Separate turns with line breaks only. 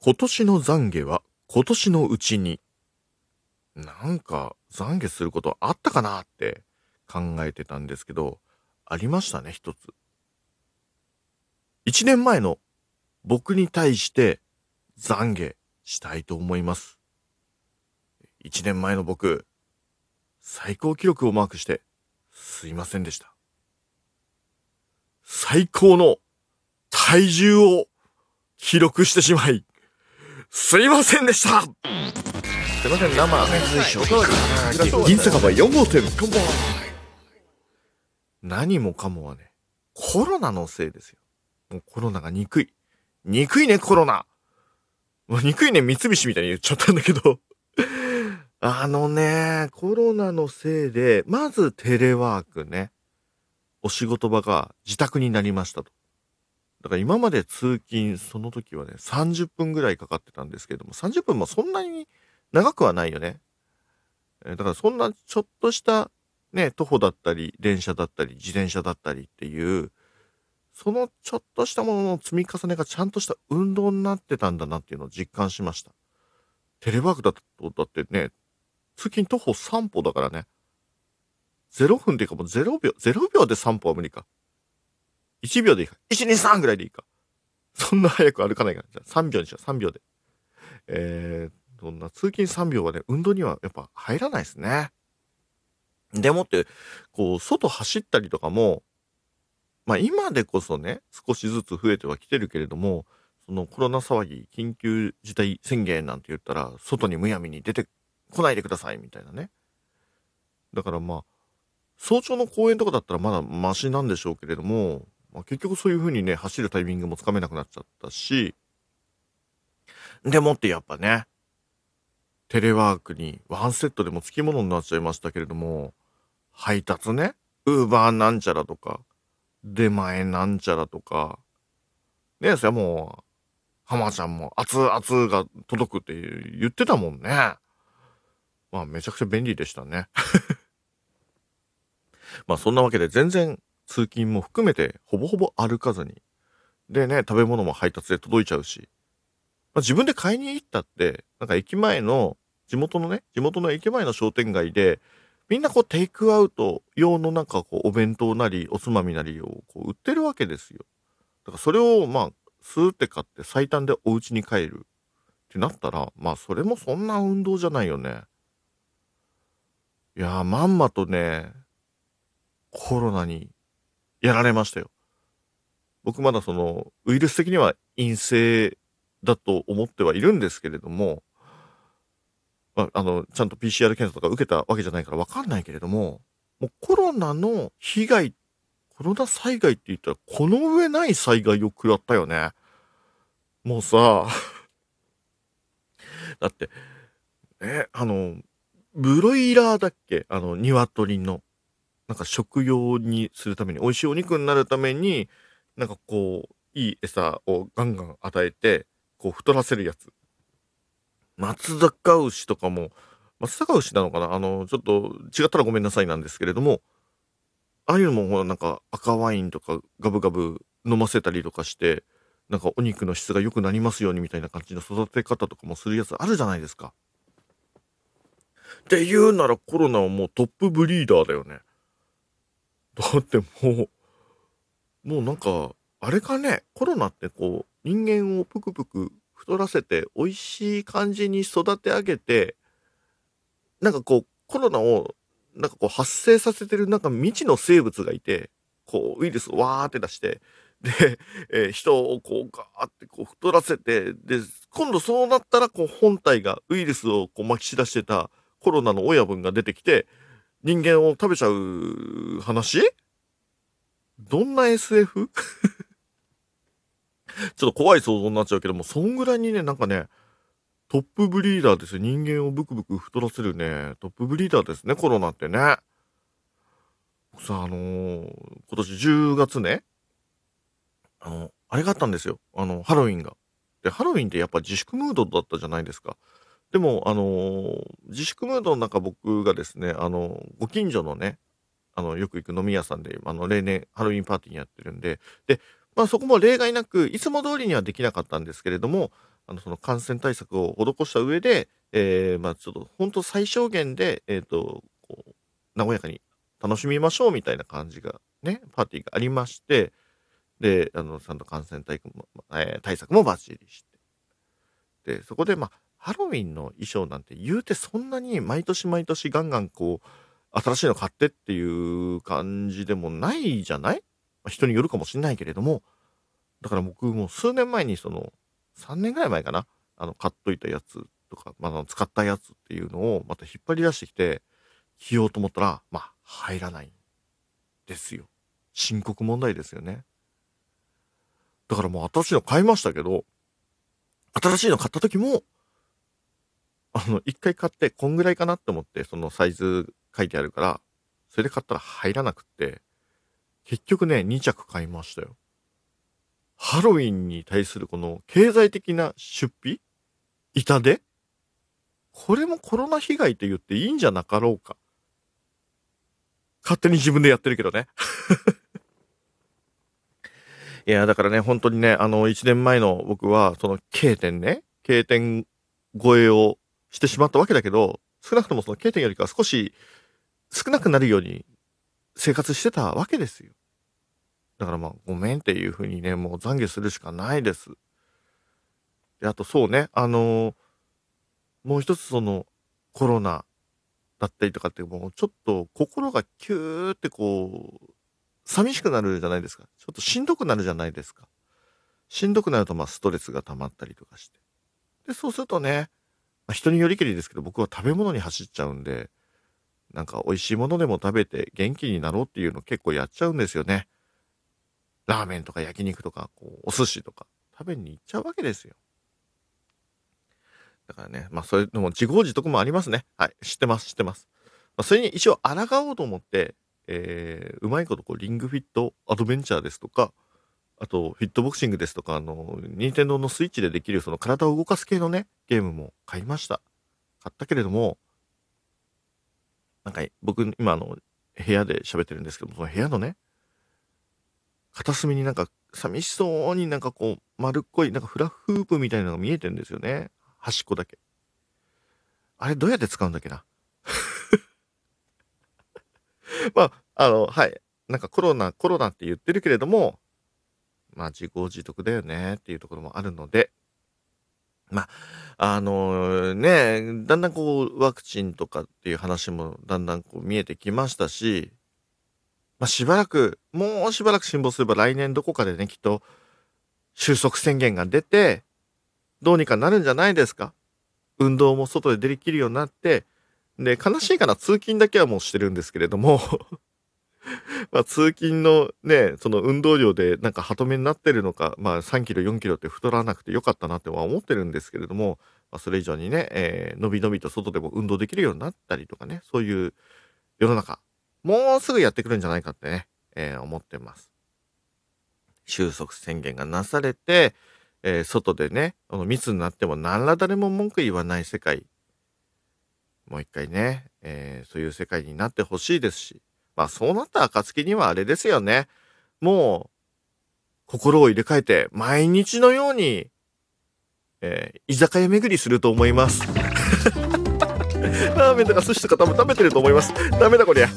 今年の懺悔は今年のうちに。なんか懺悔することあったかなって考えてたんですけど、ありましたね、一つ。一年前の僕に対して懺悔したいと思います。一年前の僕、最高記録をマークしてすいませんでした。最高の体重を記録してしまい、すいませんでしたすいません、生、銀酒場4号店、何もかもはね、コロナのせいですよ。もうコロナが憎い。憎いね、コロナ。もう憎いね、三菱みたいに言っちゃったんだけどあのね、コロナのせいで、まずテレワークね。お仕事場が自宅になりましたと。だから今まで通勤、その時はね、30分ぐらいかかってたんですけれども、30分もそんなに長くはないよね。だからそんなちょっとしたね、徒歩だったり、電車だったり、自転車だったりっていう、そのちょっとしたものの積み重ねがちゃんとした運動になってたんだなっていうのを実感しました。テレワークだと、だってね、通勤徒歩3歩だからね。0分っていうかもう0秒、0秒で3歩は無理か。1秒でいいか。1、2、3ぐらいでいいか。そんな早く歩かないから。じゃあ3秒にしよう。3秒で。えー、そんな通勤3秒はね、運動にはやっぱ入らないですね。でもって、こう、外走ったりとかも、まあ今でこそね、少しずつ増えてはきてるけれども、そのコロナ騒ぎ、緊急事態宣言なんて言ったら、外にむやみに出てこないでくださいみたいなね。だからまあ、早朝の公園とかだったらまだマシなんでしょうけれども、まあ、結局そういう風にね、走るタイミングもつかめなくなっちゃったし、でもってやっぱね、テレワークにワンセットでも付き物になっちゃいましたけれども、配達ね、ウーバーなんちゃらとか、出前なんちゃらとか、ねえ、それはもう、浜ちゃんも熱々が届くって言ってたもんね。まあめちゃくちゃ便利でしたね。まあそんなわけで全然通勤も含めてほぼほぼ歩かずに。でね、食べ物も配達で届いちゃうし。まあ、自分で買いに行ったって、なんか駅前の、地元のね、地元の駅前の商店街で、みんなこうテイクアウト用のなんかこうお弁当なりおつまみなりをこう売ってるわけですよ。だからそれをまあ、スーって買って最短でお家に帰るってなったら、まあそれもそんな運動じゃないよね。いやー、まんまとね、コロナにやられましたよ。僕まだその、ウイルス的には陰性だと思ってはいるんですけれども、まあ、あの、ちゃんと PCR 検査とか受けたわけじゃないからわかんないけれども、もうコロナの被害、コロナ災害って言ったら、この上ない災害を食らったよね。もうさ、だって、え、あの、ブロイラーだっけ？あの、鶏の。なんか食用にするために、美味しいお肉になるために、なんかこう、いい餌をガンガン与えて、こう太らせるやつ。松坂牛とかも、松坂牛なのかな？あの、ちょっと違ったらごめんなさいなんですけれども、ああいうのもほらなんか赤ワインとかガブガブ飲ませたりとかして、なんかお肉の質が良くなりますようにみたいな感じの育て方とかもするやつあるじゃないですか。って言うならコロナはもうトップブリーダーだよね。だってもう、もうなんか、あれかね、コロナってこう、人間をぷくぷく太らせて、美味しい感じに育て上げて、なんかこう、コロナを、なんかこう発生させてるなんか未知の生物がいて、こう、ウイルスをわーって出して、で、えー、人をこうガーってこう太らせて、で、今度そうなったらこう本体がウイルスをこう撒き散らしてたコロナの親分が出てきて、人間を食べちゃう話？どんな SF? ちょっと怖い想像になっちゃうけども、そんぐらいにね、なんかね、トップブリーダーですよ。人間をブクブク太らせるね、トップブリーダーですね、コロナってね。僕さあ、あのー、今年10月ね、あの、あれがあったんですよ。あの、ハロウィンが。で、ハロウィンってやっぱ自粛ムードだったじゃないですか。でも、あのー、自粛ムードの中僕がですね、あのー、ご近所のね、あの、よく行く飲み屋さんで、あの、例年ハロウィンパーティーやってるんで、で、まあそこも例外なく、いつも通りにはできなかったんですけれども、あの、その感染対策を施した上で、えー、まあちょっと本当最小限で、えっ、と、こう、和やかに楽しみましょうみたいな感じがね、パーティーがありまして、で、あの、ちゃんと感染対策も、えー、対策もバッチリして。で、そこで、まあ、ハロウィンの衣装なんて言うてそんなに毎年毎年ガンガンこう、新しいの買ってっていう感じでもないじゃない、ま、人によるかもしれないけれども、だから僕も数年前にその、3年ぐらい前かな、あの、買っといたやつとか、まあ、使ったやつっていうのをまた引っ張り出してきて、着ようと思ったら、まあ、入らないですよ。深刻問題ですよね。だからもう新しいの買いましたけど、新しいの買った時も、あの、一回買って、こんぐらいかなって思って、そのサイズ書いてあるから、それで買ったら入らなくって、結局ね、2着買いましたよ。ハロウィンに対するこの経済的な出費？痛手？これもコロナ被害と言っていいんじゃなかろうか。勝手に自分でやってるけどね。いや、だからね、本当にね、あの、1年前の僕は、その K 点ね、K 点超えをしてしまったわけだけど、少なくともその K 点よりかは少し少なくなるように生活してたわけですよ。だからまあ、ごめんっていうふうにね、もう懺悔するしかないです。で、あとそうね、あのー、もう一つその、コロナだったりとかって、もうちょっと心がキューってこう、寂しくなるじゃないですか。ちょっとしんどくなるじゃないですか。しんどくなるとまあストレスが溜まったりとかして。で、そうするとね、まあ、人によりきりですけど、僕は食べ物に走っちゃうんで、なんか美味しいものでも食べて元気になろうっていうの結構やっちゃうんですよね。ラーメンとか焼肉とか、こう、お寿司とか食べに行っちゃうわけですよ。だからね、まあそういうのも自業自得もありますね。はい、知ってます、知ってます。まあ、それに一応抗おうと思って、えー、うまいことこうリングフィットアドベンチャーですとか、あと、フィットボクシングですとか、あの、任天堂のスイッチでできるその体を動かす系のね、ゲームも買いました。買ったけれども、なんか僕今あの、部屋で喋ってるんですけども、その部屋のね、片隅になんか寂しそうになんかこう丸っこいなんかフラフープみたいなのが見えてるんですよね。端っこだけ。あれどうやって使うんだっけな？まあ、あの、はい。なんかコロナ、コロナって言ってるけれども、まあ自業自得だよねっていうところもあるので、まあ、あのー、ね、だんだんこう、ワクチンとかっていう話もだんだんこう見えてきましたし、まあしばらく、もうしばらく辛抱すれば来年どこかでね、きっと収束宣言が出て、どうにかなるんじゃないですか。運動も外で出きるようになって、で、悲しいかな、通勤だけはもうしてるんですけれども。まあ、通勤のね、その運動量でなんか鳩目になってるのか、まあ3キロ、4キロって太らなくてよかったなっては思ってるんですけれども、まあ、それ以上にね、えー、のびのびと外でも運動できるようになったりとかね、そういう世の中、もうすぐやってくるんじゃないかってね、えー、思ってます。収束宣言がなされて、えー、外でね、この密になっても何ら誰も文句言わない世界、もう一回ね、え、そういう世界になってほしいですし、まあそうなった暁にはあれですよね。もう、心を入れ替えて、毎日のように、えー、居酒屋巡りすると思います。ラーメンとか寿司とか多分食べてると思います。ダメだこりゃ。